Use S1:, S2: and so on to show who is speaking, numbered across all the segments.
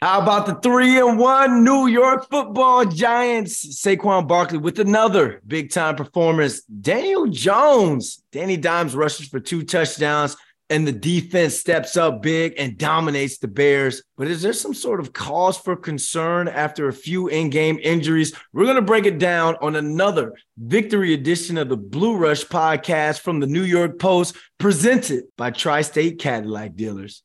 S1: How about the three and one New York football giants? Saquon Barkley with another big time performance. Daniel Jones, Danny Dimes rushes for two touchdowns, and the defense steps up big and dominates the Bears. But is there some sort of cause for concern after a few in game injuries? We're going to break it down on another victory edition of the Blue Rush podcast from the New York Post, presented by Tri State Cadillac Dealers.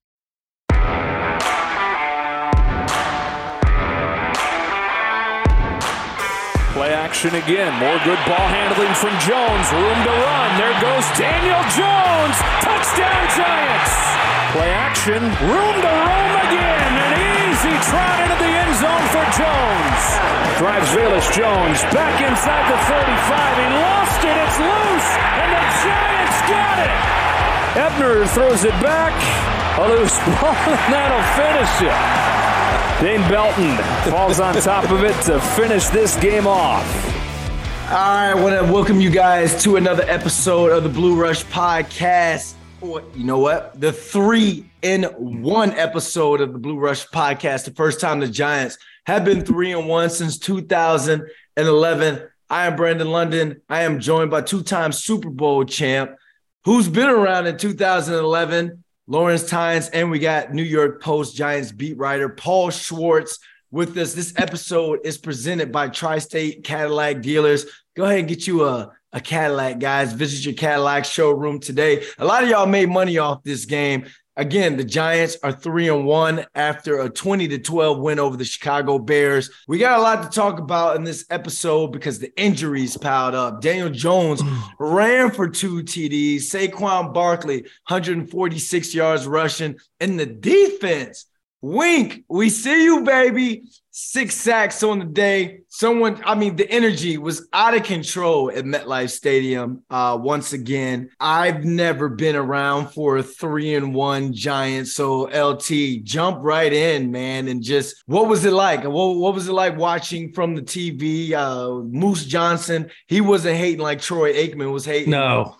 S2: Play action again. More good ball handling from Jones. Room to run. There goes Daniel Jones. Touchdown Giants. Play action. Room to roam again. An easy trot into the end zone for Jones. Drives Velus Jones back inside the 35. He lost it. It's loose. And the Giants got it. Ebner throws it back. Oh, A loose ball, and that'll finish it. Dane Belton falls on top of it to finish this game off.
S1: All right, I want to welcome you guys to another episode of the Blue Rush podcast. You know what? The three in one episode of the Blue Rush podcast. The first time the Giants have been three and one since 2011. I am Brandon London. I am joined by two time Super Bowl champ who's been around in 2011 Lawrence Tynes, and we got New York Post Giants beat writer Paul Schwartz with us. This episode is presented by Tri State Cadillac Dealers. Go ahead and get you a, a Cadillac, guys. Visit your Cadillac showroom today. A lot of y'all made money off this game. Again, the Giants are three and one after a 20 to 12 win over the Chicago Bears. We got a lot to talk about in this episode because the injuries piled up. Daniel Jones mm. ran for two TDs, Saquon Barkley, 146 yards rushing, and the defense Wink, we see you, baby. Six sacks on the day. Someone, I mean, the energy was out of control at MetLife Stadium. Uh, once again, I've never been around for a three and one giant. So LT, jump right in, man, and just what was it like? What, what was it like watching from the TV? Uh, Moose Johnston, he wasn't hating like Troy Aikman was hating.
S3: No,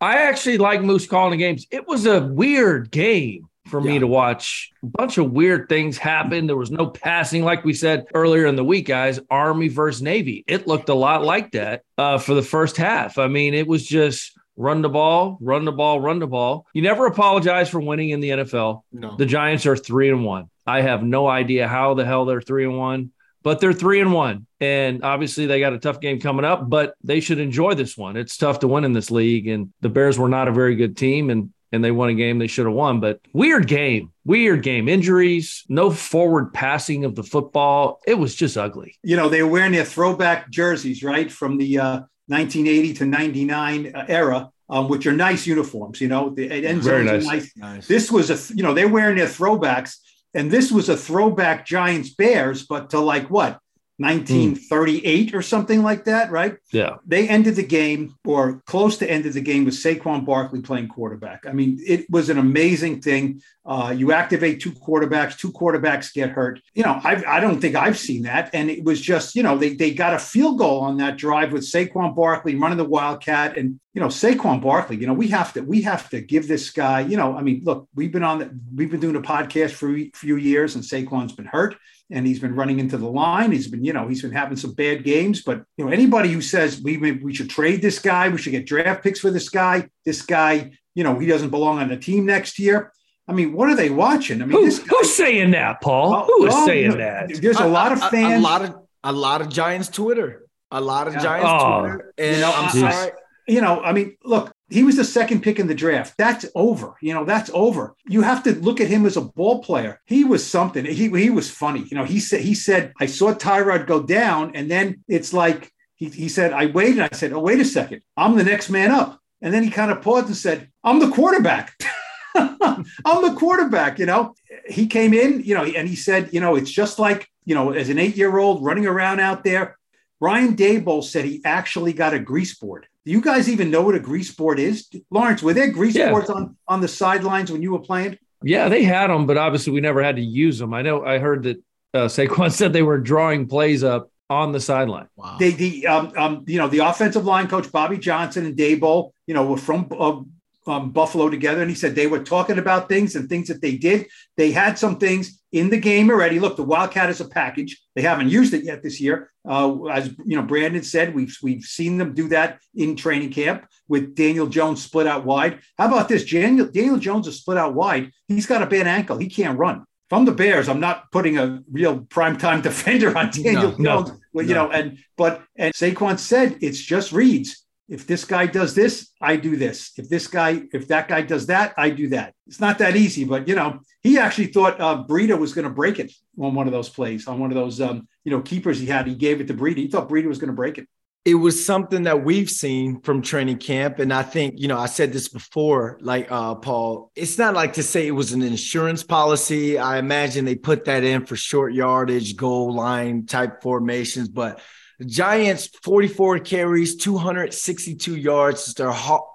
S3: I actually like Moose calling the games. It was a weird game for yeah. me to watch. A bunch of weird things happen. There was no passing, like we said earlier in the week, guys. Army versus Navy. It looked a lot like that uh, for the first half. I mean, it was just run the ball, run the ball, run the ball. You never apologize for winning in the NFL. No. The Giants are three and one. I have no idea how the hell they're three and one, but they're three and one. And obviously they got a tough game coming up, but they should enjoy this one. It's tough to win in this league. And the Bears were not a very good team. And and they won a game they should have won. But weird game, weird game. Injuries, no forward passing of the football. It was just ugly.
S4: You know, they were wearing their throwback jerseys, right, from the uh, 1980 to 99 uh, era. Um, which are nice uniforms, you know. The end
S3: Very nice.
S4: nice. nice. This was a, you know, they're wearing their throwbacks, and this was a throwback Giants Bears, but to like what 1938 mm. or something like that, right?
S3: Yeah.
S4: They ended the game or close to ended the game with Saquon Barkley playing quarterback. I mean, it was an amazing thing. Uh, you activate two quarterbacks, two quarterbacks get hurt. You know, I've, I do not think I've seen that. And it was just, you know, they, they got a field goal on that drive with Saquon Barkley running the Wildcat. And, you know, Saquon Barkley, you know, we have to, we have to give this guy, you know, I mean, look, we've been on the, we've been doing a podcast for a few years and Saquon's been hurt and he's been running into the line. He's been, you know, he's been having some bad games. But you know, anybody who says we we should trade this guy, we should get draft picks for this guy, this guy, you know, he doesn't belong on the team next year. I mean, what are they watching? I mean,
S3: Who, guy, who's saying that, Paul? Oh, Who is oh, saying that?
S4: There's a, a lot of fans.
S1: A, a, lot of a lot of Giants Twitter. A lot of Giants oh, Twitter. And you know, I'm sorry.
S4: You know, I mean, look, he was the second pick in the draft. That's over. You know, that's over. You have to look at him as a ball player. He was something. He, he was funny. You know, he said, he said, I saw Tyrod go down. And then it's like, he, he said, I waited. I said, oh, wait a second. I'm the next man up. And then he kind of paused and said, I'm the quarterback. I'm the quarterback, you know. He came in, you know, and he said, you know, it's just like, you know, as an eight year old running around out there. Brian Daboll said he actually got a grease board. Do you guys even know what a grease board is? Lawrence, were there grease yeah. boards on, on the sidelines when you were playing?
S3: Yeah, they had them, but obviously we never had to use them. I know I heard that uh, Saquon said they were drawing plays up on the sideline.
S4: Wow. They, the, um, um, you know, the offensive line coach Bobby Johnson and Daboll, you know, were from uh, um, Buffalo together, and he said they were talking about things and things that they did. They had some things in the game already. Look, the Wildcat is a package. They haven't used it yet this year. Uh, as you know, Brandon said, we've we've seen them do that in training camp with Daniel Jones split out wide. How about this? Daniel, Daniel Jones is split out wide. He's got a bad ankle. He can't run. From the Bears, I'm not putting a real primetime defender on Daniel no, Jones. No, well, you no. know, and but and Saquon said it's just reads if this guy does this, I do this. If this guy, if that guy does that, I do that. It's not that easy, but you know, he actually thought uh, Breida was going to break it on one of those plays, on one of those, um, you know, keepers he had. He gave it to Breida. He thought Breida was going to break it.
S1: It was something that we've seen from training camp. And I think, you know, I said this before, like uh, Paul, it's not like to say it was an insurance policy. I imagine they put that in for short yardage, goal line type formations, but the Giants 44 carries, 262 yards. Their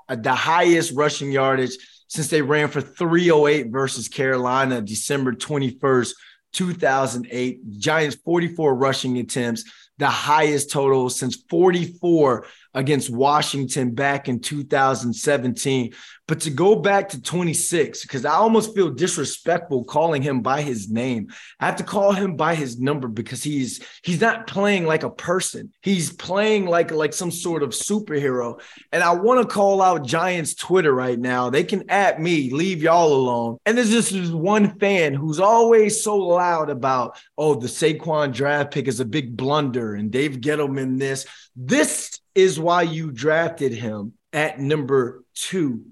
S1: the highest rushing yardage since they ran for 308 versus Carolina December 21st, 2008. Giants 44 rushing attempts, the highest total since 44 against Washington back in 2017. But to go back to 26, because I almost feel disrespectful calling him by his name. I have to call him by his number because he's he's not playing like a person. He's playing like like some sort of superhero. And I want to call out Giants Twitter right now. They can at me, leave y'all alone. And there's just this one fan who's always so loud about, oh, the Saquon draft pick is a big blunder and Dave Gettleman this. This is why you drafted him at number two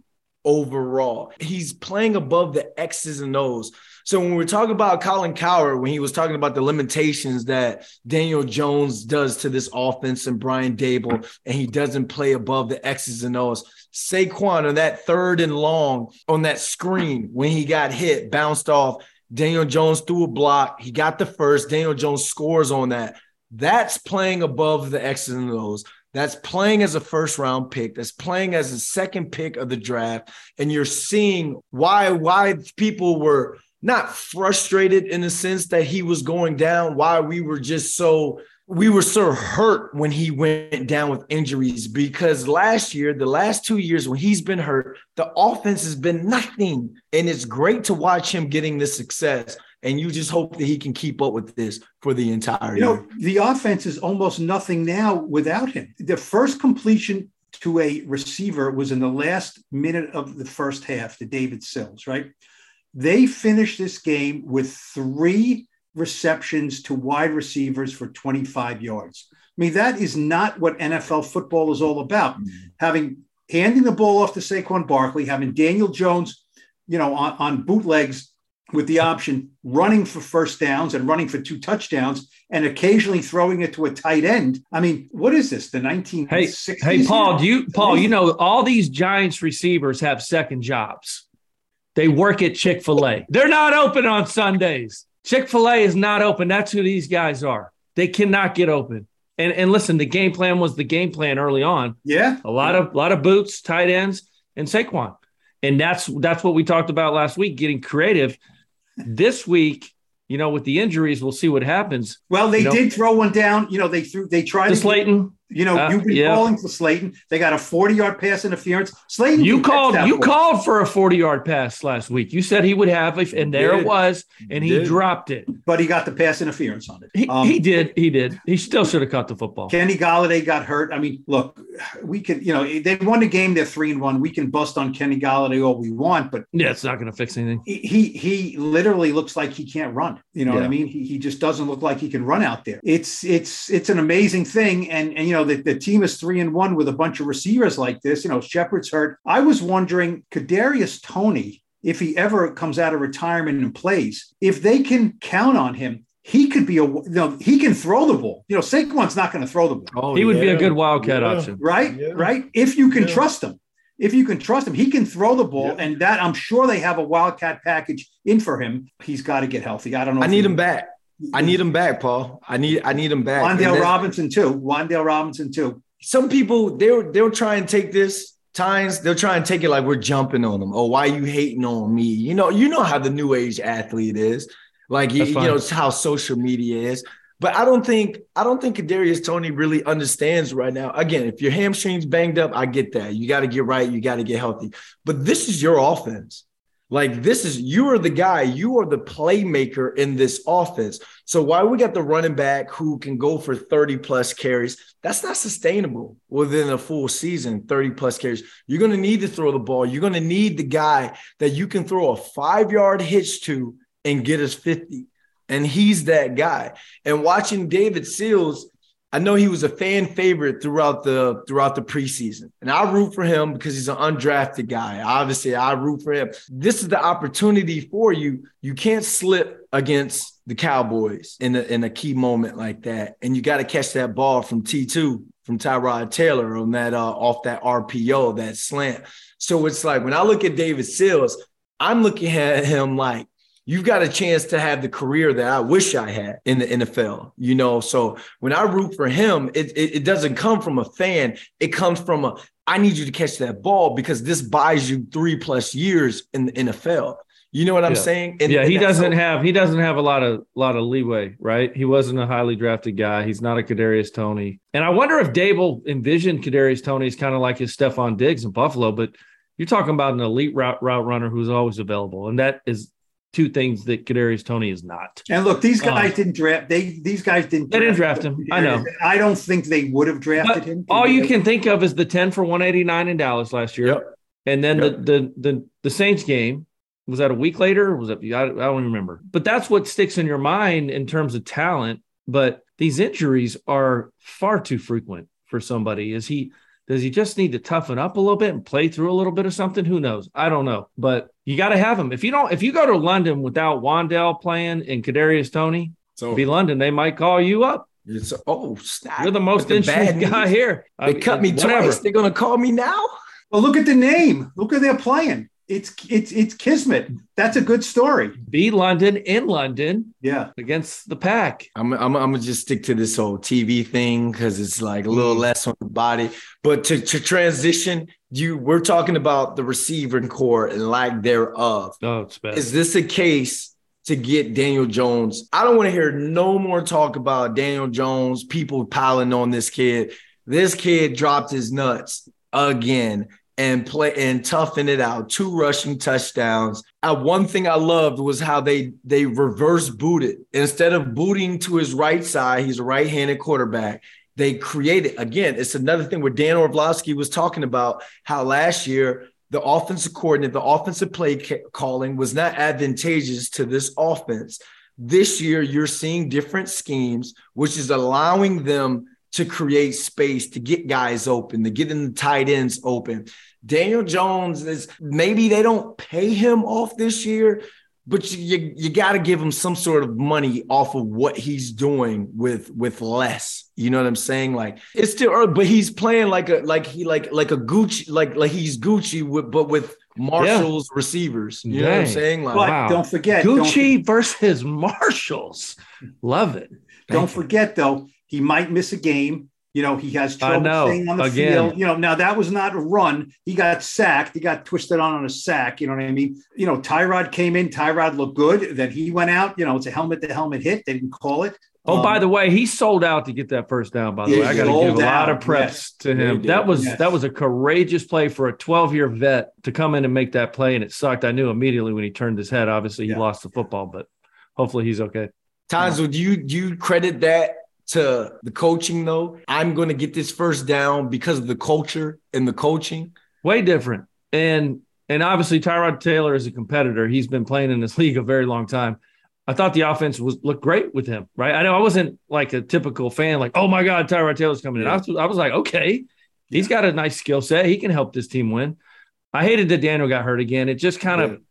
S1: overall. He's playing above the X's and O's. So when we're talking about Colin Cowherd, when he was talking about the limitations that Daniel Jones does to this offense and Brian Daboll, and he doesn't play above the X's and O's. Saquon on that third and long on that screen when he got hit, bounced off. Daniel Jones threw a block. He got the first. Daniel Jones scores on that. That's playing above the X's and O's that's playing as a first round pick, that's playing as a second pick of the draft, and you're seeing why why people were not frustrated in the sense that he was going down, why we were just so we were so hurt when he went down with injuries because last year, the last two years when he's been hurt, the offense has been nothing. And it's great to watch him getting this success and you just hope that he can keep up with this for the entire you year. know
S4: the offense is almost nothing now without him the first completion to a receiver was in the last minute of the first half to david sills right they finished this game with three receptions to wide receivers for 25 yards i mean that is not what nfl football is all about mm-hmm. having handing the ball off to Saquon Barkley, having Daniel Jones, you know, on, on bootlegs with the option running for first downs and running for two touchdowns and occasionally throwing it to a tight end. I mean, what is this? The 1960s?
S3: Hey, hey Paul, do you Paul, you know all these Giants receivers have second jobs. They work at Chick-fil-A. They're not open on Sundays. Chick-fil-A is not open. That's who these guys are. They cannot get open. And and listen, the game plan was the game plan early on.
S4: Yeah.
S3: A lot
S4: yeah.
S3: of a lot of boots, tight ends, and Saquon. And that's that's what we talked about last week, getting creative this week, you know, with the injuries, we'll see what happens.
S4: Well, they
S3: you know,
S4: did throw one down. You know, they threw, they tried
S3: to Slayton.
S4: You know, uh, you've been yeah. calling for Slayton. They got a 40 yard pass interference. Slayton,
S3: you called you called for a 40 yard pass last week. You said he would have, and there it was, and he, he dropped it.
S4: But he got the pass interference on it.
S3: He, um, he did. He did. He still should have caught the football.
S4: Kenny Golladay got hurt. I mean, look, we can, you know, they won the game. They're three and one. We can bust on Kenny Golladay all we want, but
S3: yeah, it's not going to fix anything.
S4: He, he, he literally looks like he can't run. You know yeah. what I mean? He, he just doesn't look like he can run out there. It's it's it's an amazing thing, and and you know the, the team is three and one with a bunch of receivers like this. You know, Shepard's hurt. I was wondering, Kadarius Toney, if he ever comes out of retirement and plays, if they can count on him, he could be a you know he can throw the ball. You know, Saquon's not going to throw the ball.
S3: Oh, he would yeah. be a good wildcat yeah. option,
S4: right? Yeah. Right. If you can trust him. if you can trust him, he can throw the ball, yeah. and that I'm sure they have a wildcat package in for him. He's got to get healthy. I don't know.
S1: I need him back. I need him back, Paul. I need I need him back.
S4: Wan'Dale Robinson too. Wan'Dale Robinson too.
S1: Some people they'll they'll try and take this times they'll try and take it like we're jumping on them. Oh, why you hating on me? You know, you know how the new age athlete is. Like you, you know, it's how social media is. But I don't think I don't think Kadarius Toney really understands right now. Again, if your hamstrings banged up, I get that. You got to get right. You got to get healthy. But this is your offense. Like this is you are the guy. You are the playmaker in this offense. So why we got the running back who can go for 30 plus carries? That's not sustainable within a full season, 30 plus carries. You're going to need to throw the ball. You're going to need the guy that you can throw a five yard hitch to and get us 50 and he's that guy. And watching David Sills, I know he was a fan favorite throughout the throughout the preseason, and I root for him because he's an undrafted guy. Obviously, I root for him. This is the opportunity for you. You can't slip against the Cowboys in a, in a key moment like that, and you got to catch that ball from T two from Tyrod Taylor on that uh, off that RPO that slant. So it's like when I look at David Sills, I'm looking at him like you've got a chance to have the career that I wish I had in the NFL, you know. So when I root for him, it, it, it, doesn't come from a fan, it comes from a I need you to catch that ball because this buys you three plus years in the NFL. You know what I'm
S3: yeah.
S1: saying?
S3: And, yeah, he doesn't so- have he doesn't have a lot of lot of leeway, right? He wasn't a highly drafted guy. He's not a Kadarius Toney. And I wonder if Daboll envisioned Kadarius Toney as kind of like his Stefon Diggs in Buffalo, but you're talking about an elite route route runner who's always available, and that is two things that Kadarius Toney is not.
S4: And look, these guys um, didn't draft. They these guys didn't.
S3: They didn't draft him. I know.
S4: I don't think they would have drafted but him.
S3: All you can think of is the ten for one eighty nine in Dallas last year, yep. and then yep. the, the the the Saints game. Was that a week later? was that I, I don't remember. But that's what sticks in your mind in terms of talent. But these injuries are far too frequent for somebody. Is he? Does he just need to toughen up a little bit and play through a little bit of something? Who knows? I don't know. But you got to have him. If you don't, if you go to London without Wan'Dale playing and Kadarius Toney, so be London, they might call you up.
S1: It's oh, snap.
S3: you're the most the interesting guy here.
S1: They I mean, cut me whatever. twice. They're gonna call me now.
S4: Well, look at the name. Look at they're playing it's it's it's kismet. That's a good story.
S3: Be London in London.
S4: Yeah.
S3: Against the pack.
S1: I'm I'm, I'm gonna just stick to this whole TV thing because it's like a little mm. less on the body. But to, to transition, you we're talking about the receiving corps and lack thereof.
S3: Oh, it's bad.
S1: Is this a case to get Daniel Jones? I don't want to hear no more talk about Daniel Jones, people piling on this kid. This kid dropped his nuts again and play and toughen it out. Two rushing touchdowns. Uh, one thing I loved was how they they reverse booted instead of booting to his right side. He's a right-handed quarterback. They created again. It's another thing where Dan Orlovsky was talking about how last year the offensive coordinator, the offensive play calling was not advantageous to this offense. This year, you're seeing different schemes, which is allowing them to create space, to get guys open, to get in the tight ends open. Daniel Jones is maybe they don't pay him off this year, but you you, you got to give him some sort of money off of what he's doing with with less. You know what I'm saying? Like it's still early, but he's playing like a like he like like a Gucci like like he's Gucci with but with Marshall's yeah. receivers. You Dang. know what I'm saying?
S4: Like, wow. don't forget
S3: Gucci don't, versus Marshalls. Love it.
S4: Don't forget though, he might miss a game you know, he has trouble staying on the Again. field. You know, now that was not a run. He got sacked. He got twisted on on a sack. You know what I mean? You know, Tyrod came in. Tyrod looked good. Then he went out. You know, it's a helmet to helmet hit. They didn't call it.
S3: Oh, um, by the way, he sold out to get that first down. By the way, I got to give a lot of preps yes, to him. That was yes. that was a courageous play for a 12 year vet to come in and make that play, and it sucked. I knew immediately when he turned his head. Obviously, he yeah. lost the football, but hopefully he's okay.
S1: Tanzo, do you do you credit that to the coaching though. I'm going to get this first down because of the culture and the coaching.
S3: Way different. And and obviously Tyrod Taylor is a competitor. He's been playing in this league a very long time. I thought the offense was looked great with him, right? I know I wasn't like a typical fan, like, oh my God, Tyrod Taylor's coming in. I was, I was like, okay, he's got a nice skill set. He can help this team win. I hated that Daniel got hurt again. It just kind of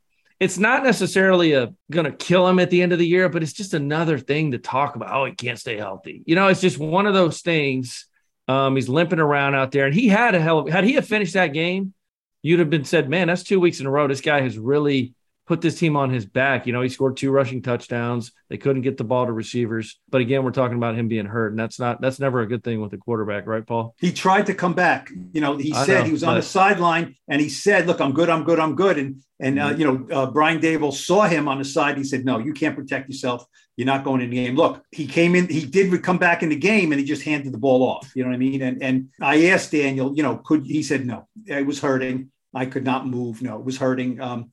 S3: it's not necessarily a gonna kill him at the end of the year, but it's just another thing to talk about. Oh, he can't stay healthy. You know, it's just one of those things. Um, he's limping around out there, and he had a hell of had he have finished that game, you'd have been said, man, that's two weeks in a row. This guy has really put this team on his back. You know, he scored two rushing touchdowns. They couldn't get the ball to receivers. But again, we're talking about him being hurt, and that's not that's never a good thing with a quarterback, right, Paul?
S4: He tried to come back. You know, he said know, he was on the sideline and he said, "Look, I'm good. I'm good. I'm good." And and uh, mm-hmm. you know, uh, Brian Daboll saw him on the side. He said, "No, you can't protect yourself. You're not going in the game." Look, he came in. He did come back in the game, and he just handed the ball off. You know what I mean? And and I asked Daniel, you know, could he said no, it was hurting. I could not move. No, it was hurting. Um,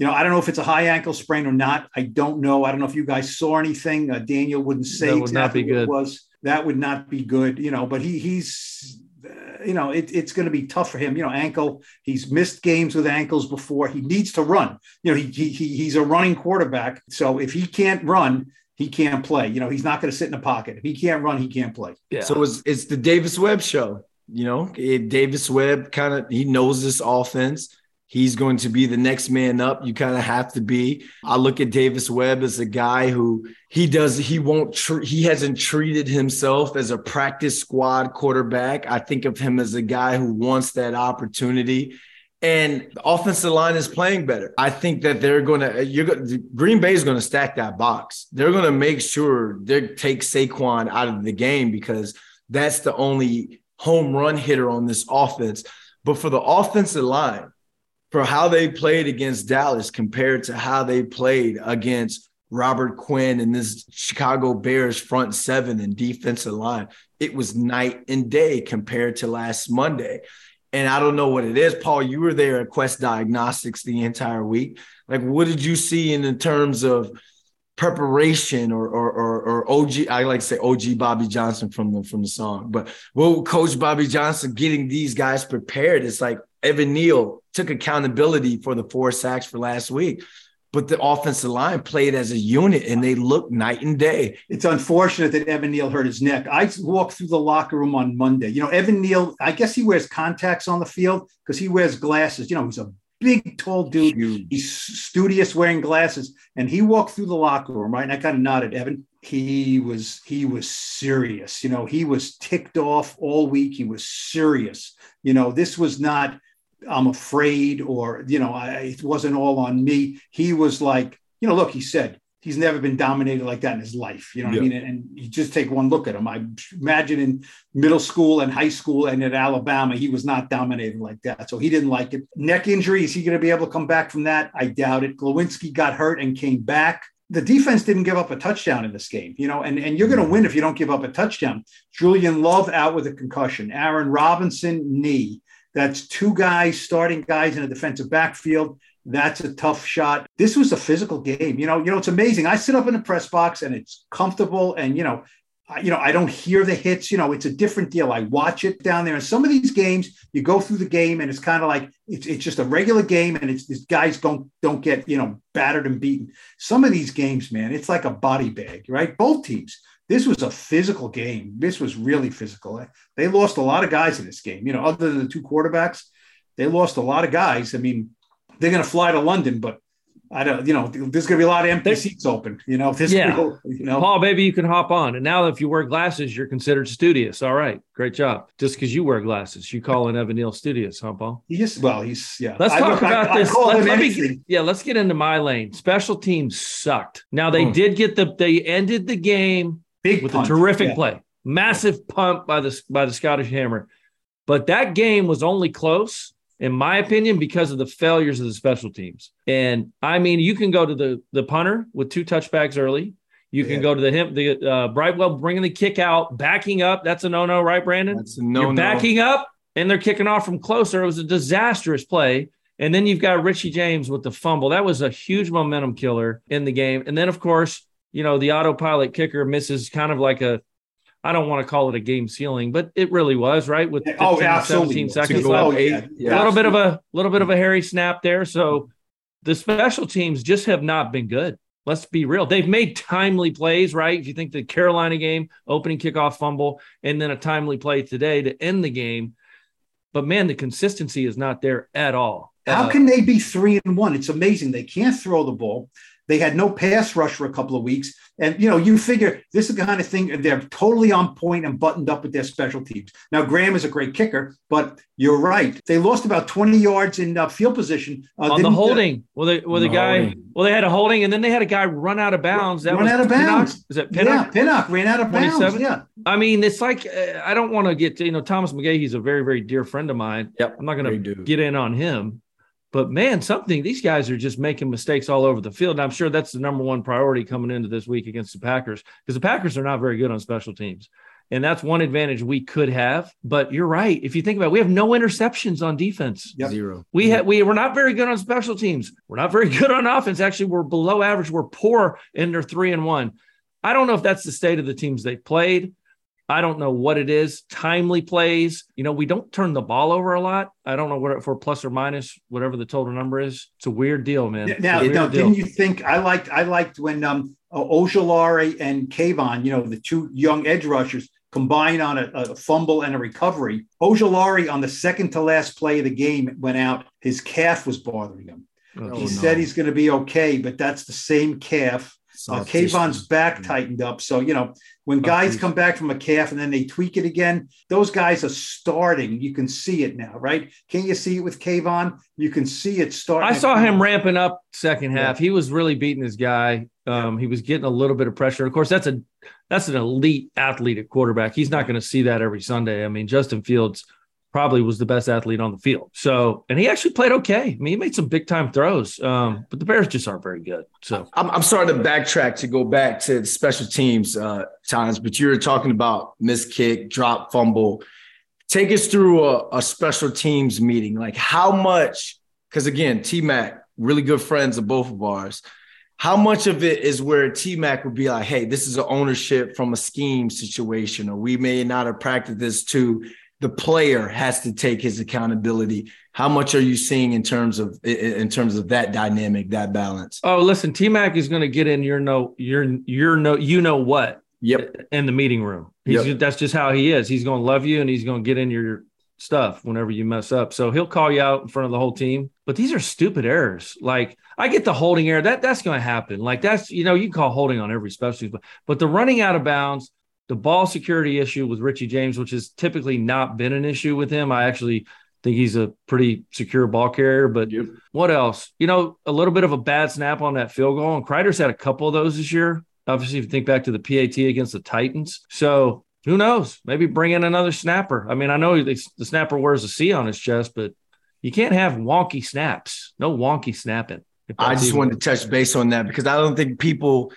S4: You know, I don't know if it's a high ankle sprain or not. I don't know. I don't know if you guys saw anything. Uh, Daniel wouldn't say
S3: that would exactly not be good.
S4: was. That would not be good. You know, but he he's uh, you know, it, it's going to be tough for him. You know, ankle. He's missed games with ankles before. He needs to run. You know, he, he he's a running quarterback. So if he can't run, he can't play. You know, he's not going to sit in the pocket. If he can't run, he can't play.
S1: Yeah. So it's it's the Davis Webb show. You know, Davis Webb kind of he knows this offense he's going to be the next man up. You kind of have to be. I look at Davis Webb as a guy who he does, he won't, tr- he hasn't treated himself as a practice squad quarterback. I think of him as a guy who wants that opportunity. And the offensive line is playing better. I think that they're going to, you're Green Bay is going to stack that box. They're going to make sure they take Saquon out of the game because that's the only home run hitter on this offense. But for the offensive line, for how they played against Dallas compared to how they played against Robert Quinn and this Chicago Bears front seven and defensive line. It was night and day compared to last Monday. And I don't know what it is. Paul, you were there at Quest Diagnostics the entire week. Like, what did you see in, in terms of preparation or, or, or, or OG? I like to say OG Bobby Johnson from the from the song, but well, Coach Bobby Johnson getting these guys prepared. It's like Evan Neal took accountability for the four sacks for last week. But the offensive line played as a unit and they looked night and day.
S4: It's unfortunate that Evan Neal hurt his neck. I walked through the locker room on Monday. You know, Evan Neal, I guess he wears contacts on the field because he wears glasses. You know, he's a big, tall dude. Huge. He's studious wearing glasses. And he walked through the locker room, right? And I kind of nodded, Evan. He was he was serious. You know, he was ticked off all week. He was serious. You know, this was not I'm afraid, or, you know, I, it wasn't all on me. He was like, you know, look, he said, he's never been dominated like that in his life. You know what I mean? And, and, you just take one look at him. I imagine in middle school and high school and at Alabama, he was not dominated like that. So he didn't like it. Neck injury, is he going to be able to come back from that? I doubt it. Glowinski got hurt and came back. The defense didn't give up a touchdown in this game, you know, and, and you're going to win if you don't give up a touchdown. Julian Love out with a concussion. Aaron Robinson, knee. That's two guys, starting guys in a defensive backfield. That's a tough shot. This was a physical game. You know, you know, it's amazing. I sit up in the press box and it's comfortable and you know, I, you know, I don't hear the hits. You know, it's a different deal. I watch it down there. And some of these games, you go through the game and it's kind of like it's, it's just a regular game, and it's these guys don't don't get you know battered and beaten. Some of these games, man, it's like a body bag, right? Both teams this was a physical game. This was really physical. Eh, they lost a lot of guys in this game. You know, other than the two quarterbacks, they lost a lot of guys. I mean, they're going to fly to London, but I don't, you know, there's going to be a lot of empty seats open. You know, this,
S3: yeah. you know, Paul, maybe you can hop on. And now, if you wear glasses, you're considered studious. All right, great job. Just because you wear glasses, you call in Evan Neal studious, huh, Paul?
S4: He's well, he's yeah.
S3: Let's talk I, about I, this. I let, let me get, yeah, let's get into my lane. Special teams sucked. Now they hmm. did get the they ended the game Big with a terrific yeah. play, massive pump by the by the Scottish Hammer. But that game was only close, in my opinion, because of the failures of the special teams. And I mean, you can go to the the punter with two touchbacks early. You can yeah. go to the him the uh, Brightwell bringing the kick out, backing up. That's a no no, right, Brandon?
S1: That's a no no.
S3: Backing up, and they're kicking off from closer. It was a disastrous play. And then you've got Richie James with the fumble. That was a huge momentum killer in the game. And then, of course, you know, the autopilot kicker misses kind of like a I don't want to call it a game ceiling, but it really was right with 15,
S4: oh, absolutely.
S3: 17 seconds
S1: go
S3: left.
S1: up eight,
S3: A
S1: yeah.
S3: little bit of a little bit of a hairy snap there. So the special teams just have not been good. Let's be real. They've made timely plays, right? If you think the Carolina game, opening kickoff fumble, and then a timely play today to end the game. But man, the consistency is not there at all.
S4: How
S3: Uh,
S4: can they be three and one? It's amazing. They can't throw the ball. They had no pass rush for a couple of weeks. And, you know, you figure this is the kind of thing they're totally on point and buttoned up with their special teams. Now, Graham is a great kicker, but you're right. They lost about 20 yards in uh, field position. Uh,
S3: on the
S4: didn't-
S3: holding. Well, the well the
S1: The
S3: guy.
S1: holding.
S3: Well, they had a holding, and then they had a guy run out of bounds. That
S4: Run
S3: was
S4: out of
S3: Pinnock?
S4: bounds.
S3: Is it
S4: Yeah,
S3: Pinnock?
S4: Pinnock ran out of bounds.
S3: 27?
S4: Yeah.
S3: I mean, it's like uh, I don't want to get to, you know Thomas McGaughey. He's a very very dear friend of mine.
S1: Yep.
S3: I'm not going to get in on him, but man, something these guys are just making mistakes all over the field. And I'm sure that's the number one priority coming into this week against the Packers because the Packers are not very good on special teams. And that's one advantage we could have. But you're right. If you think about it, we have no interceptions on defense.
S4: Yep.
S1: Zero.
S3: We had we were not very good on special teams. We're not very good on offense. Actually, we're below average. We're poor in their three and one. I don't know if that's the state of the teams they played. I don't know what it is. Timely plays. You know, we don't turn the ball over a lot. I don't know what if we're plus or minus whatever the total number is. It's a weird deal, man.
S4: Now, now
S3: deal.
S4: didn't you think I liked I liked when um Ojulari and Kayvon, you know, the two young edge rushers combined on a, a fumble and a recovery. Ojulari on the second to last play of the game went out. His calf was bothering him.
S3: Oh,
S4: he
S1: no.
S4: said he's going to be okay, but that's the same calf. Uh, Kayvon's back tightened up. So, you know, when guys come back from a calf and then they tweak it again, those guys are starting. You can see it now, right? Can you see it with Kayvon? You can see it starting.
S3: I saw him ramping up second
S4: Yeah.
S3: half. He was really beating his guy. Um, He was getting a little bit of pressure. Of course, that's a that's an elite athlete at quarterback. He's not going to see that every Sunday. I mean, Justin Fields probably was the best athlete on the field. So, and he actually played okay. I mean, he made some big time throws. Um, but the Bears just aren't very good. So,
S1: I'm, I'm starting to backtrack to go back to the special teams uh, times, but you're talking about miss kick, drop, fumble. Take us through a, a special teams meeting. Like how much? Because again, T Mac, really good friends of both of ours. How much of it is where T Mac would be like, "Hey, this is an ownership from a scheme situation, or we may not have practiced this too." The player has to take his accountability. How much are you seeing in terms of in- terms of that dynamic, that balance?
S3: oh, listen, T Mac is going to get in your no, your your no, you know what
S1: Yep.
S3: in the meeting room. He's,
S1: Yep.
S3: That's just how he is. He's going to love you and he's going to get in your stuff whenever you mess up. So he'll call you out in front of the whole team. But these are stupid errors. Like I get the holding error. That that's going to happen. Like that's you know you can call holding on every special, but but the running out of bounds, the ball security issue with Richie James, which has typically not been an issue with him. I actually think he's a pretty secure ball carrier. But
S1: Yep.
S3: what else? You know, a little bit of a bad snap on that field goal. And Kreiter's had a couple of those this year. Obviously, if you think back to the PAT against the Titans. So who knows? Maybe bring in another snapper. I mean, I know the, snapper wears a C on his chest, but you can't have wonky snaps. No wonky snapping.
S1: I just wanted to touch base on that because I don't think people,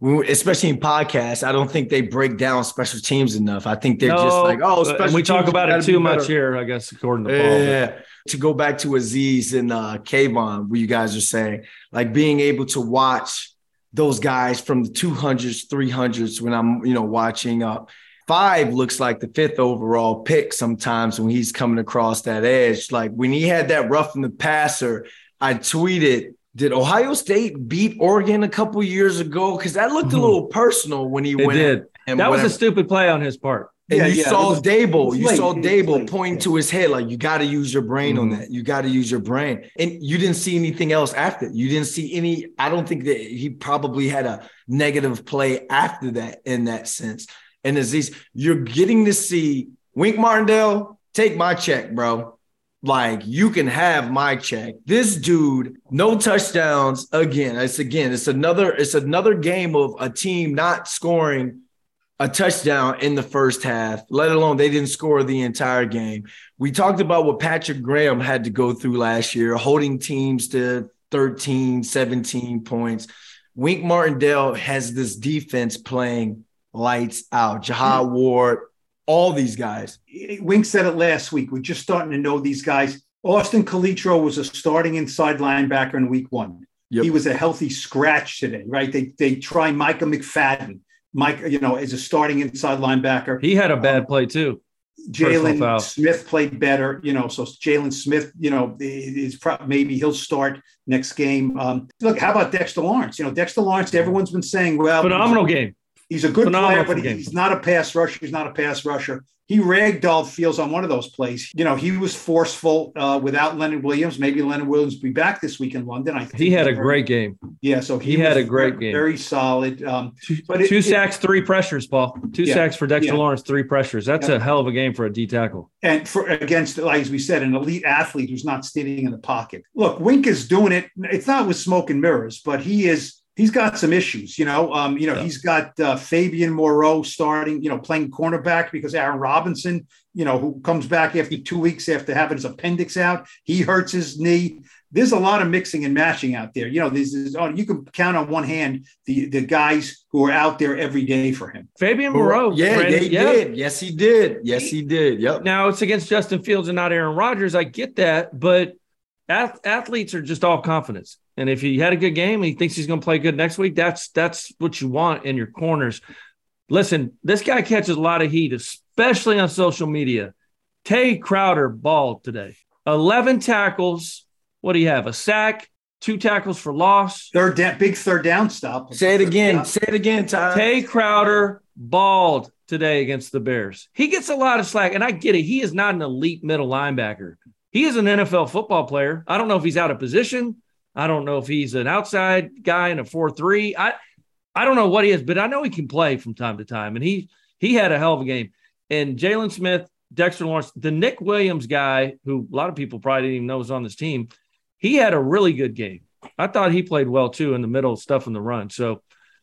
S1: especially in podcasts, I don't think they break down special teams enough. I think they're just like, oh, special
S3: and we talk about it
S1: be
S3: too much here, I guess, according to Paul. but-
S1: Yeah. To go back to Azeez and uh, Kayvon, what you guys are saying, like being able to watch those guys from the 200s, 300s when I'm, you know, watching up. Five looks like the fifth overall pick sometimes when he's coming across that edge. Like when he had that rough in the passer, I tweeted, did Ohio State beat Oregon a couple years ago? Because that looked a
S3: Mhm.
S1: little personal when he
S3: It
S1: went.
S3: did.
S1: and
S3: That was a stupid play on his part.
S1: And
S4: Yeah,
S1: you
S4: yeah,
S1: saw
S4: was-
S1: Daboll,
S4: it was
S1: you saw Daboll
S4: late,
S1: pointing
S4: yeah.
S1: to his head like you got to use your brain on
S3: Mhm.
S1: that. You got to use your brain. And you didn't see anything else after. You didn't see any. I don't think that he probably had a negative play after that in that sense. And Azeez, you're getting to see Wink Martindale take my check, bro. Like you can have my check. This dude, no touchdowns again. It's again, it's another, it's another game of a team not scoring a touchdown in the first half, let alone they didn't score the entire game. We talked about what Patrick Graham had to go through last year, holding teams to 13, 17 points. Wink Martindale has this defense playing lights out. Jihad hmm. Ward, all these guys.
S4: Wink said it last week. We're just starting to know these guys. Austin Calitro was a starting inside linebacker in week one.
S1: Yep.
S4: He was a healthy scratch today, right? They they try Micah McFadden. Mike, you know, as a starting inside linebacker.
S3: He had a bad play too.
S4: Jaylon Smith played better, you know. So Jaylon Smith, you know, is pro- maybe he'll start next game. Um, look, how about Dexter Lawrence? You know, Dexter Lawrence. Everyone's been saying, well,
S3: phenomenal game.
S4: He's a good Phenomenal player, but game. he's not a pass rusher. He's not a pass rusher. He ragdolled Fields on one of those plays. You know, he was forceful uh, without Leonard Williams. Maybe Leonard Williams will be back this week in London. I
S3: think he had a great game.
S4: Yeah, so
S3: he, he had a great
S4: very,
S3: game.
S4: Very solid. Um,
S3: but two it, sacks, it, three pressures, Paul. Two yeah, sacks for Dexter yeah. Lawrence, three pressures. That's yeah. a hell of a game for a D tackle.
S4: And for against, like as we said, an elite athlete who's not standing in the pocket. Look, Wink is doing it. It's not with smoke and mirrors, but he is he's got some issues. You know, um, you know, yeah. he's got uh, Fabian Moreau starting, you know, playing cornerback because Aaron Robinson, you know, who comes back after two weeks after having his appendix out, he hurts his knee. There's a lot of mixing and matching out there. You know, this is oh, you can count on one hand the the guys who are out there every day for him.
S3: Fabian Moreau,
S1: yeah, yeah, he yeah. did. Yes, he did. Yes, he did. Yep.
S3: Now it's against Justin Fields and not Aaron Rodgers. I get that, but athletes are just all confidence. And if he had a good game, he thinks he's going to play good next week. That's that's what you want in your corners. Listen, this guy catches a lot of heat, especially on social media. Tae Crowder balled today. 11 tackles. What do you have? A sack, two tackles for loss.
S4: Third down, big third down stop.
S1: Say it again. Say it again, Ty.
S3: Tae Crowder balled today against the Bears. He gets a lot of slack, and I get it. He is not an elite middle linebacker. He is an NFL football player. I don't know if he's out of position. I don't know if he's an outside guy in a 4-3. I I don't know what he is, but I know he can play from time to time. And he he had a hell of a game. And Jaylon Smith, Dexter Lawrence, the Nick Williams guy, who a lot of people probably didn't even know was on this team, he had a really good game. I thought he played well too in the middle stuff in the run. So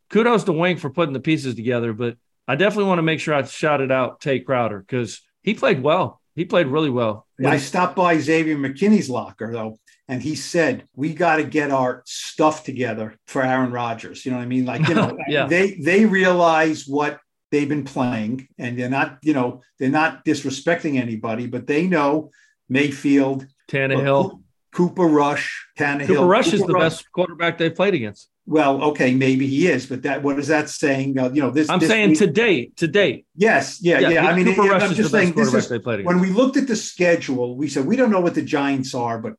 S3: kudos to Wink for putting the pieces together. But I definitely want to make sure I shouted out Tae Crowder because he played well. He played really well.
S4: I stopped by Xavier McKinney's locker though, and he said, "We got to get our stuff together for Aaron Rodgers." You know what I mean? Like you know, yeah. they they realize what they've been playing, and they're not you know they're not disrespecting anybody, but they know Mayfield,
S3: Tannehill,
S4: Cooper Rush, Tannehill.
S3: Cooper Rush Cooper is the Rush. best quarterback they've played against.
S4: Well, okay, maybe he is, but that what is that saying? Uh, you know, this.
S3: I'm
S4: this
S3: saying
S4: week,
S3: to date, to date.
S4: Yes, yeah, yeah. yeah. I mean, Cooper it, I'm just saying this is when we looked at the schedule. We said we don't know what the Giants are, but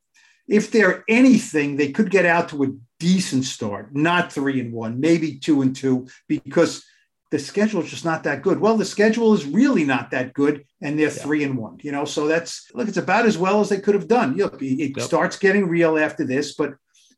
S4: if they're anything, they could get out to a decent start, not three and one, maybe two and two, because the schedule is just not that good. Well, the schedule is really not that good, and they're yeah. three and one. You know, so that's look, it's about as well as they could have done. Look, it yep. starts getting real after this, but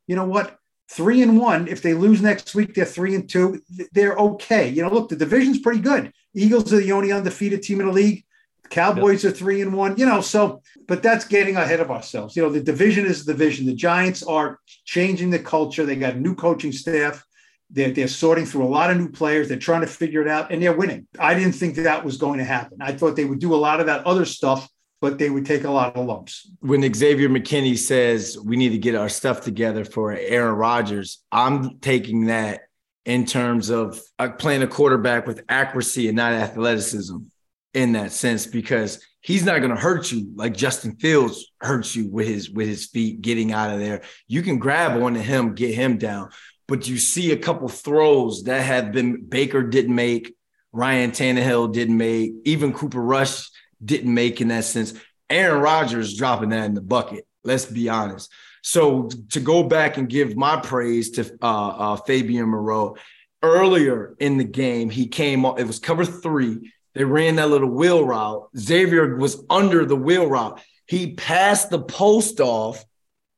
S4: you know what? three and one. If they lose next week, they're three and two. They're okay. You know, look, the division's pretty good. Eagles are the only undefeated team in the league. Cowboys yep. are three and one. You know, so but that's getting ahead of ourselves. You know, the division is the division. The Giants are changing the culture. They got a new coaching staff. They're, they're sorting through a lot of new players. They're trying to figure it out, and they're winning. I didn't think that was going to happen. I thought they would do a lot of that other stuff but they would take a lot of lumps.
S1: When Xavier McKinney says we need to get our stuff together for Aaron Rodgers, I'm taking that in terms of uh, playing a quarterback with accuracy and not athleticism in that sense because he's not going to hurt you like Justin Fields hurts you with his with his feet getting out of there. You can grab onto him, get him down, but you see a couple throws that have been Baker didn't make, Ryan Tannehill didn't make, even Cooper Rush didn't make in that sense. Aaron Rodgers dropping that in the bucket. Let's be honest. So to go back and give my praise to uh, uh, Fabian Moreau earlier in the game, he came. It was cover three. They ran that little wheel route. Xavier was under the wheel route. He passed the post off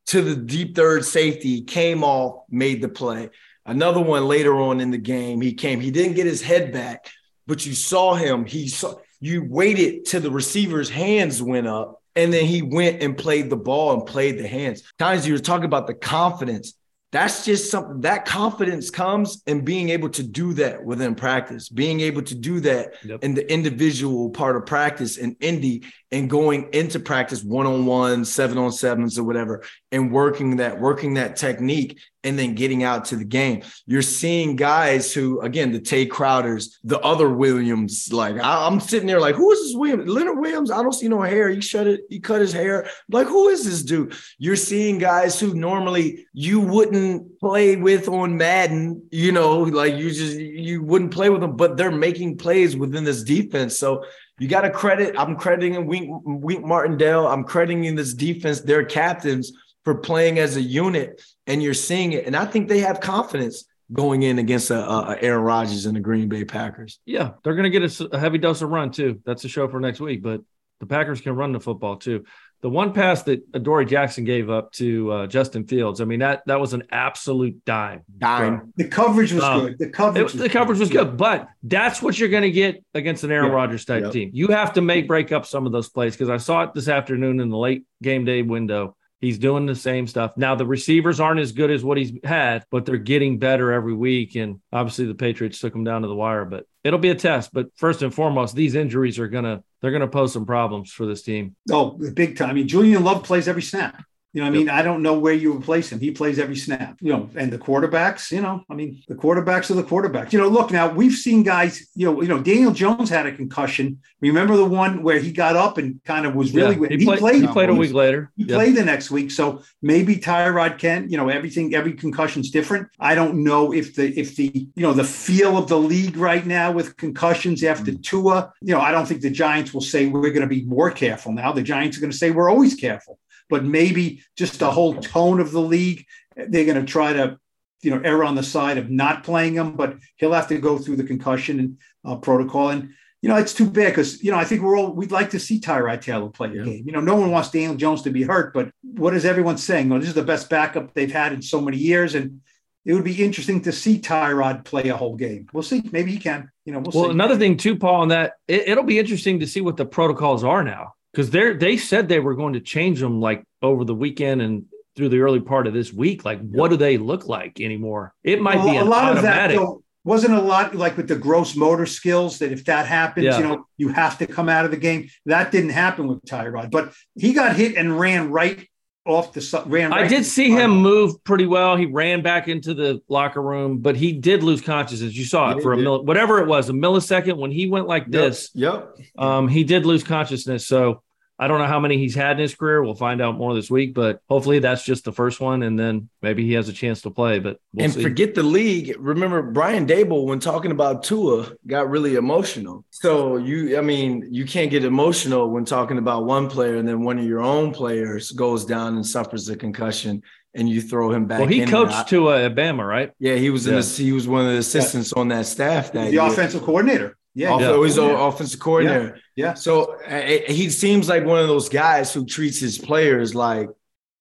S1: to the deep third safety. Came off, made the play. Another one later on in the game, he came. He didn't get his head back, but you saw him. He saw you waited till the receiver's hands went up and then he went and played the ball and played the hands. Times you were talking about the confidence. That's just something that confidence comes in being able to do that within practice, being able to do that yep. in the individual part of practice in Indy and going into practice one on one, seven on sevens or whatever, and working that, working that technique and then getting out to the game. You're seeing guys who, again, the Tae Crowders, the other Williams. Like I, am sitting there, like, who is this Williams? Leonard Williams. I don't see no hair. He shut it. He cut his hair. Like, who is this dude? You're seeing guys who normally you wouldn't play with on Madden. You know, like you just you wouldn't play with them, but they're making plays within this defense. So you got to credit. I'm crediting Wink, Wink Martindale. I'm crediting this defense, their captains for playing as a unit, and you're seeing it. And I think they have confidence going in against a, a Aaron Rodgers and the Green Bay Packers.
S3: Yeah, they're going to get a, a, heavy dose of run too. That's the show for next week. But the Packers can run the football too. The one pass that Adoree Jackson gave up to uh, Justin Fields, I mean that that was an absolute dime.
S1: Dime.
S4: The coverage was um, good. The coverage,
S3: was the coverage was good, but that's what you're going to get against an Aaron yeah. Rodgers type yep. team. You have to make break up some of those plays because I saw it this afternoon in the late game day window He's doing the same stuff. Now the receivers aren't as good as what he's had, but they're getting better every week. And obviously the Patriots took him down to the wire, but it'll be a test. But first and foremost, these injuries are gonna they're gonna pose some problems for this team.
S4: Oh, big time. I mean, Julian Love plays every snap. You know, I mean, I don't know where you replace him. He plays every snap. You know, and the quarterbacks. You know, I mean, the quarterbacks are the quarterbacks. You know, look now we've seen guys. You know, you know, Daniel Jones had a concussion. Remember the one where he got up and kind of was really.
S3: Yeah, he, he, played. played he played a week later.
S4: He played the next week. So maybe Tyrod can. You know, everything. Every concussion's different. I don't know if the if the you know the feel of the league right now with concussions after mm. Tua. You know, I don't think the Giants will say we're going to be more careful now. The Giants are going to say we're always careful but maybe just the whole tone of the league. They're going to try to, you know, err on the side of not playing him, but he'll have to go through the concussion uh, protocol. And you know, it's too bad because you know I think we're all we'd like to see Tyrod Taylor play a yeah. game. You know, no one wants Daniel Jones to be hurt, but what is everyone saying? Well, this is the best backup they've had in so many years, and it would be interesting to see Tyrod play a whole game. We'll see. Maybe he can. You know, we'll,
S3: well
S4: see.
S3: another thing too, Paul, on that it, will be interesting to see what the protocols are now because they they said they were going to change them like over the weekend and through the early part of this week. Like, what do they look like anymore? It might well, be a lot automatic. of that. Though,
S4: wasn't a lot like with the gross motor skills that if that happens, yeah. you know, you have to come out of the game. That didn't happen with Tyrod, but he got hit and ran right off the ran. Right
S3: I did see him move pretty well. He ran back into the locker room, but he did lose consciousness. You saw it for a minute, whatever it was, a millisecond when he went like this.
S1: Yep.
S3: Um, he did lose consciousness. So I don't know how many he's had in his career. We'll find out more this week, but hopefully that's just the first one, and then maybe he has a chance to play. But
S1: we'll and see. forget the league. Remember Brian Daboll when talking about Tua got really emotional. So you, I mean, you can't get emotional when talking about one player, and then one of your own players goes down and suffers a concussion and you throw him back.
S3: Well, he coached to uh, Bama, right?
S1: Yeah, he was yeah. in the, he was one of the assistants yeah. on that staff. That
S4: the year. offensive coordinator.
S1: Yeah, Off, yeah. he's yeah. offensive coordinator.
S4: Yeah.
S1: So he seems like one of those guys who treats his players like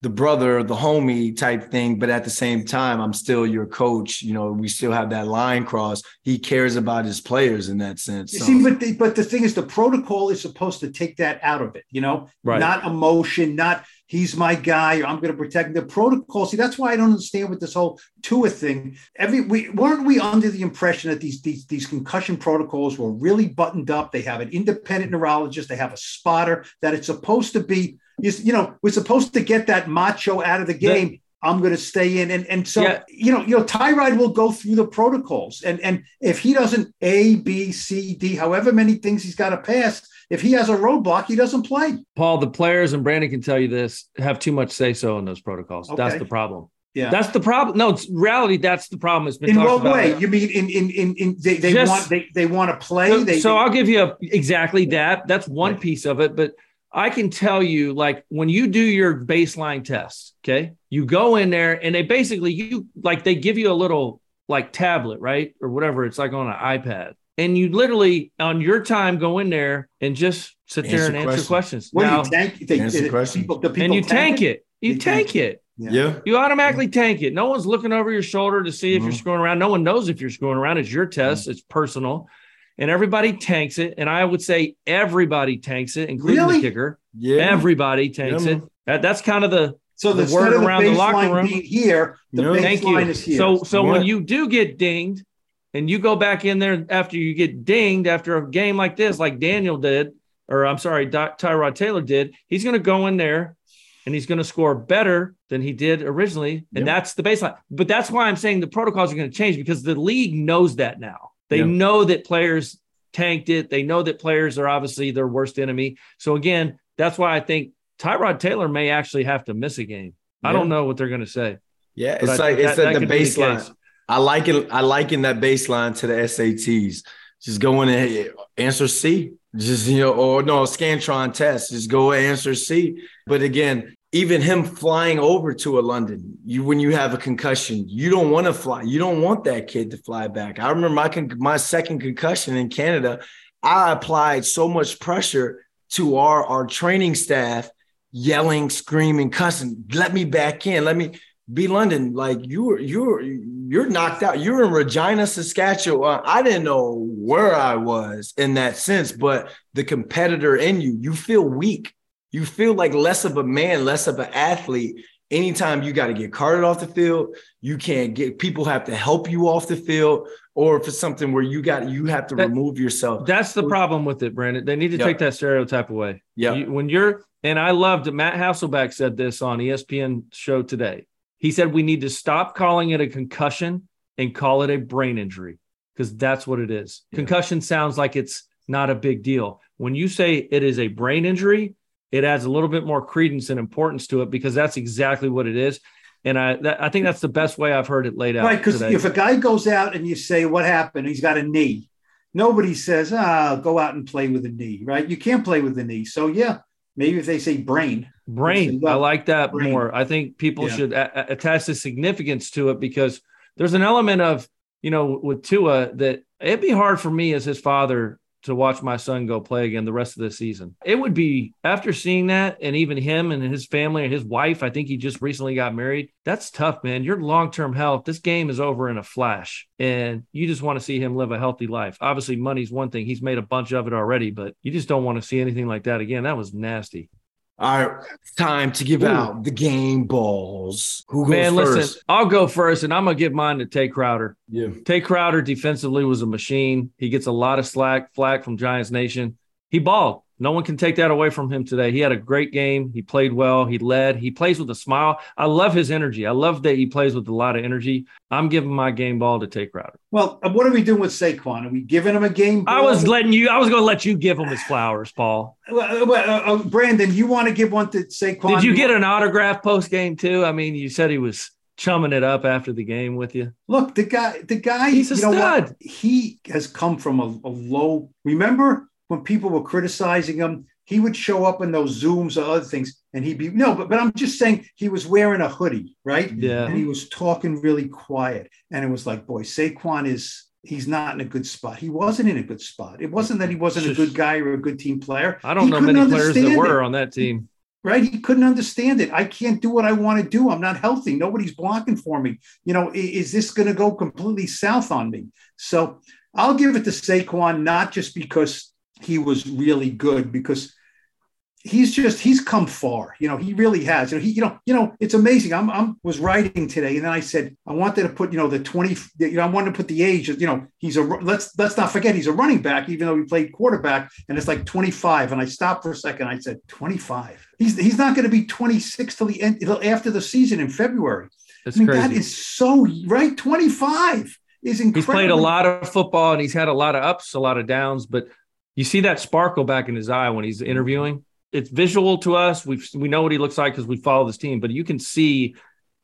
S1: the brother, the homie type thing, but at the same time, I'm still your coach. You know, we still have that line cross. He cares about his players in that sense.
S4: So. See, but the, but the thing is, the protocol is supposed to take that out of it. You know, right. not emotion, not he's my guy, I'm going to protect the protocol. See, that's why I don't understand with this whole Tua thing. Every we weren't we under the impression that these these these concussion protocols were really buttoned up. They have an independent neurologist, they have a spotter. That it's supposed to be. You know, we're supposed to get that macho out of the game. The- I'm going to stay in. And, and so, yeah. you know, you know, Tyrod will go through the protocols. And, and if he doesn't A, B, C, D, however many things he's got to pass, if he has a roadblock, he doesn't play.
S3: Paul, the players and Brandon can tell you this have too much say so in those protocols. Okay. That's the problem. Yeah, that's the problem. No, it's reality. That's the problem. It's been
S4: in what way? You mean in in in, in they, they Just, want they, they want to play.
S3: So,
S4: they,
S3: so I'll give you a, exactly that. That's one right. piece of it. But I can tell you, like when you do your baseline test, okay, you go in there and they basically you like they give you a little like tablet, right, or whatever. It's like on an iPad, and you literally on your time go in there and just sit answer there and answer questions.
S4: What now, you tank? They,
S1: answer
S4: questions.
S1: People,
S3: people and you tank, tank it. it. You tank, tank, it.
S1: Yeah. yeah.
S3: You automatically tank it. No one's looking over your shoulder to see if mm-hmm. you're screwing around. No one knows if you're screwing around. It's your test. Mm-hmm. It's personal. And everybody tanks it. And I would say everybody tanks it, including really? the kicker. Yeah. Everybody tanks yeah. it. That, that's kind of the
S4: so the, the word around the, the locker room. here, the baseline Thank you. is here.
S3: So so what? when you do get dinged, and you go back in there after you get dinged after a game like this, like Daniel did, or I'm sorry, Tyrod Taylor did, he's going to go in there and he's going to score better than he did originally. And yep. that's the baseline. But that's why I'm saying the protocols are going to change because the league knows that now. They yep. know that players tanked it. They know that players are obviously their worst enemy. So again, that's why I think Tyrod Taylor may actually have to miss a game. I don't know what they're going to say.
S1: Yeah, it's like it's that, like the baseline. I like it. I liken that baseline to the SATs. Just go in and answer C. Just you know, or no Scantron test. Just go answer C. But again, even him flying over to a London, you when you have a concussion, you don't want to fly. You don't want that kid to fly back. I remember my con- my second concussion in Canada. I applied so much pressure to our our training staff, yelling, screaming, cussing. Let me back in. Let me be London. Like you're you're you're knocked out. You're in Regina, Saskatchewan. I didn't know where I was in that sense, but the competitor in you, you feel weak you feel like less of a man, less of an athlete. Anytime you got to get carted off the field, you can't get people have to help you off the field, or if it's something where you got you have to that, remove yourself.
S3: That's the problem with it, Brandon. They need to yep. take that stereotype away.
S1: Yeah.
S3: When you're and I loved Matt Hasselbeck said this on ESPN show today. He said we need to stop calling it a concussion and call it a brain injury because that's what it is. Yeah. Concussion sounds like it's not a big deal. When you say it is a brain injury, it adds a little bit more credence and importance to it because that's exactly what it is. And I, that, I think that's the best way I've heard it laid out.
S4: Right, because if a guy goes out and you say, "What happened?" He's got a knee. Nobody says, "Ah, go out and play with a knee." Right? You can't play with the knee. So yeah, maybe if they say brain,
S3: brain, I like that brain. more. I think people yeah. should a- attach the significance to it because there's an element of you know with Tua that it'd be hard for me as his father to watch my son go play again the rest of the season. It would be after seeing that, and even him and his family and his wife. I think he just recently got married. That's tough, man. Your long term health. This game is over in a flash, and you just want to see him live a healthy life. Obviously, money's one thing. He's made a bunch of it already, but you just don't want to see anything like that again. That was nasty.
S1: All right, time to give Ooh. out the game balls. Who goes
S3: Man,
S1: first?
S3: listen, I'll go first, and I'm gonna give mine to Tae Crowder.
S1: Yeah,
S3: Tae Crowder defensively was a machine. He gets a lot of slack, flack from Giants Nation. He balled. No one can take that away from him today. He had a great game. He played well. He led. He plays with a smile. I love his energy. I love that he plays with a lot of energy. I'm giving my game ball to Tae Crowder.
S4: Well, uh, what are we doing with Saquon? Are we giving him a game ball?
S3: I was letting you, I was going to let you give him his flowers, Paul.
S4: Well, uh, uh, Brandon, you want to give one to Saquon?
S3: Did you get an autograph post game too? I mean, you said he was chumming it up after the game with you.
S4: Look, the guy, the guy,
S3: he's a you know stud.
S4: What? He has come from a, a low. Remember when people were criticizing him? he would show up in those zooms or other things and he'd be no but, but i'm just saying he was wearing a hoodie right?
S3: Yeah.
S4: And he was talking really quiet. And it was like boy saquon is he's not in a good spot. He wasn't in a good spot. It wasn't that he wasn't a good guy or a good team player.
S3: I don't he know many players that were it. on that team.
S4: Right? He couldn't understand it. I can't do what i want to do. I'm not healthy. Nobody's blocking for me. You know is, is this going to go completely south on me? So i'll give it to saquon not just because he was really good because he's just he's come far you know he really has. You know he you know you know it's amazing. I'm i'm was writing today and then i said i wanted to put you know the 20 you know i wanted to put the age you know he's a let's let's not forget he's a running back even though he played quarterback and it's like 25 and i stopped for a second. I said 25 he's he's not going to be 26 till the end till after the season in february.
S3: That's I mean, crazy.
S4: that is so right? 25 is incredible
S3: he's played a lot of football and he's had a lot of ups a lot of downs but you see that sparkle back in his eye when he's interviewing it's visual to us. We we know what he looks like because we follow this team, but you can see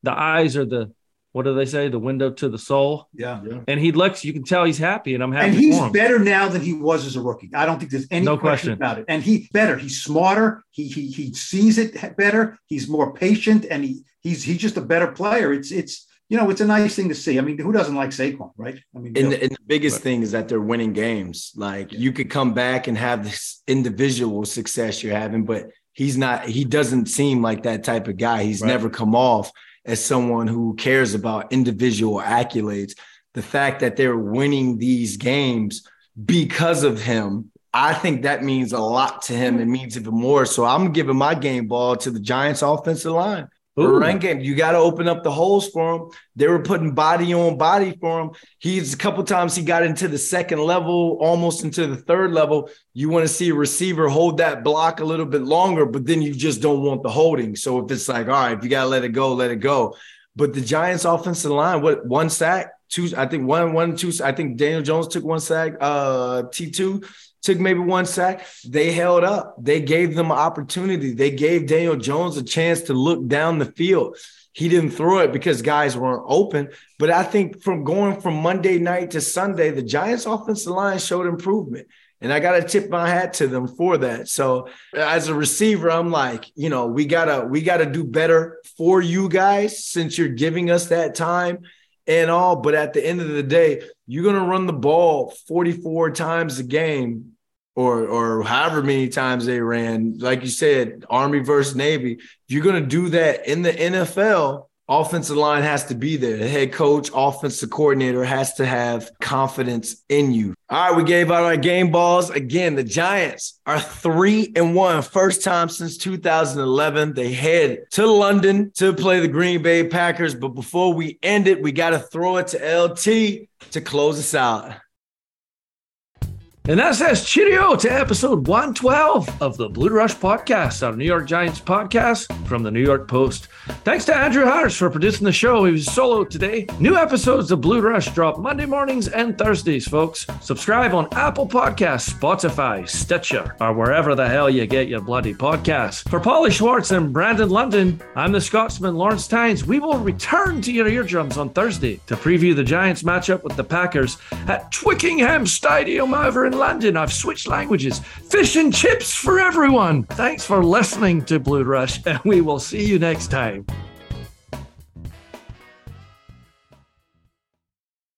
S3: the eyes are the what do they say? The window to the soul.
S4: Yeah. yeah.
S3: And he looks, you can tell he's happy, and I'm happy.
S4: And he's better now than he was as a rookie. I don't think there's any
S3: no
S4: question,
S3: question
S4: about it. And he better. He's smarter. He he he sees it better. He's more patient, and he he's he's just a better player. It's it's you know, it's a nice thing to see. I mean, who doesn't like Saquon, right? I mean,
S1: and, the, and the biggest thing is that they're winning games. Like you could come back and have this individual success you're having, but he's not, he doesn't seem like that type of guy. He's right. never come off as someone who cares about individual accolades. The fact that they're winning these games because of him, I think that means a lot to him. It means even more. So I'm giving my game ball to the Giants offensive line. Ooh. run game. You got to open up the holes for him. They were putting body on body for him. He's a couple times he got into the second level, almost into the third level. You want to see a receiver hold that block a little bit longer, but then you just don't want the holding. So if it's like, all right, if you got to let it go, let it go. But the Giants offensive line, what one sack, two, I think one, one, two, I think Daniel Jones took one sack, uh, T2 took maybe one sack. They held up. They gave them an opportunity. They gave Daniel Jones a chance to look down the field. He didn't throw it because guys weren't open. But I think from going from Monday night to Sunday, the Giants' offensive line showed improvement. And I got to tip my hat to them for that. So as a receiver, I'm like, you know, we gotta we gotta do better for you guys since you're giving us that time and all. But at the end of the day, you're gonna run the ball 44 times a game or or however many times they ran, like you said, Army versus Navy. If you're to do that in the NFL, offensive line has to be there. The head coach, offensive coordinator has to have confidence in you. All right, we gave out our game balls. Again, the Giants are three and one, first time since 2011. They head to London to play the Green Bay Packers. But before we end it, we got to throw it to LT to close us out.
S3: And that says cheerio to episode 112 of the Blue Rush podcast, our New York Giants podcast from the New York Post. Thanks to Andrew Harris for producing the show. He was solo today. New episodes of Blue Rush drop Monday mornings and Thursdays, folks. Subscribe on Apple Podcasts, Spotify, Stitcher, or wherever the hell you get your bloody podcasts. For Paulie Schwartz and Brandon London, I'm the Scotsman Lawrence Tynes. We will return to your eardrums on Thursday to preview the Giants matchup with the Packers at Twickenham Stadium over London. I've switched languages. Fish and chips for everyone. Thanks for listening to Blue Rush, and we will see you next time.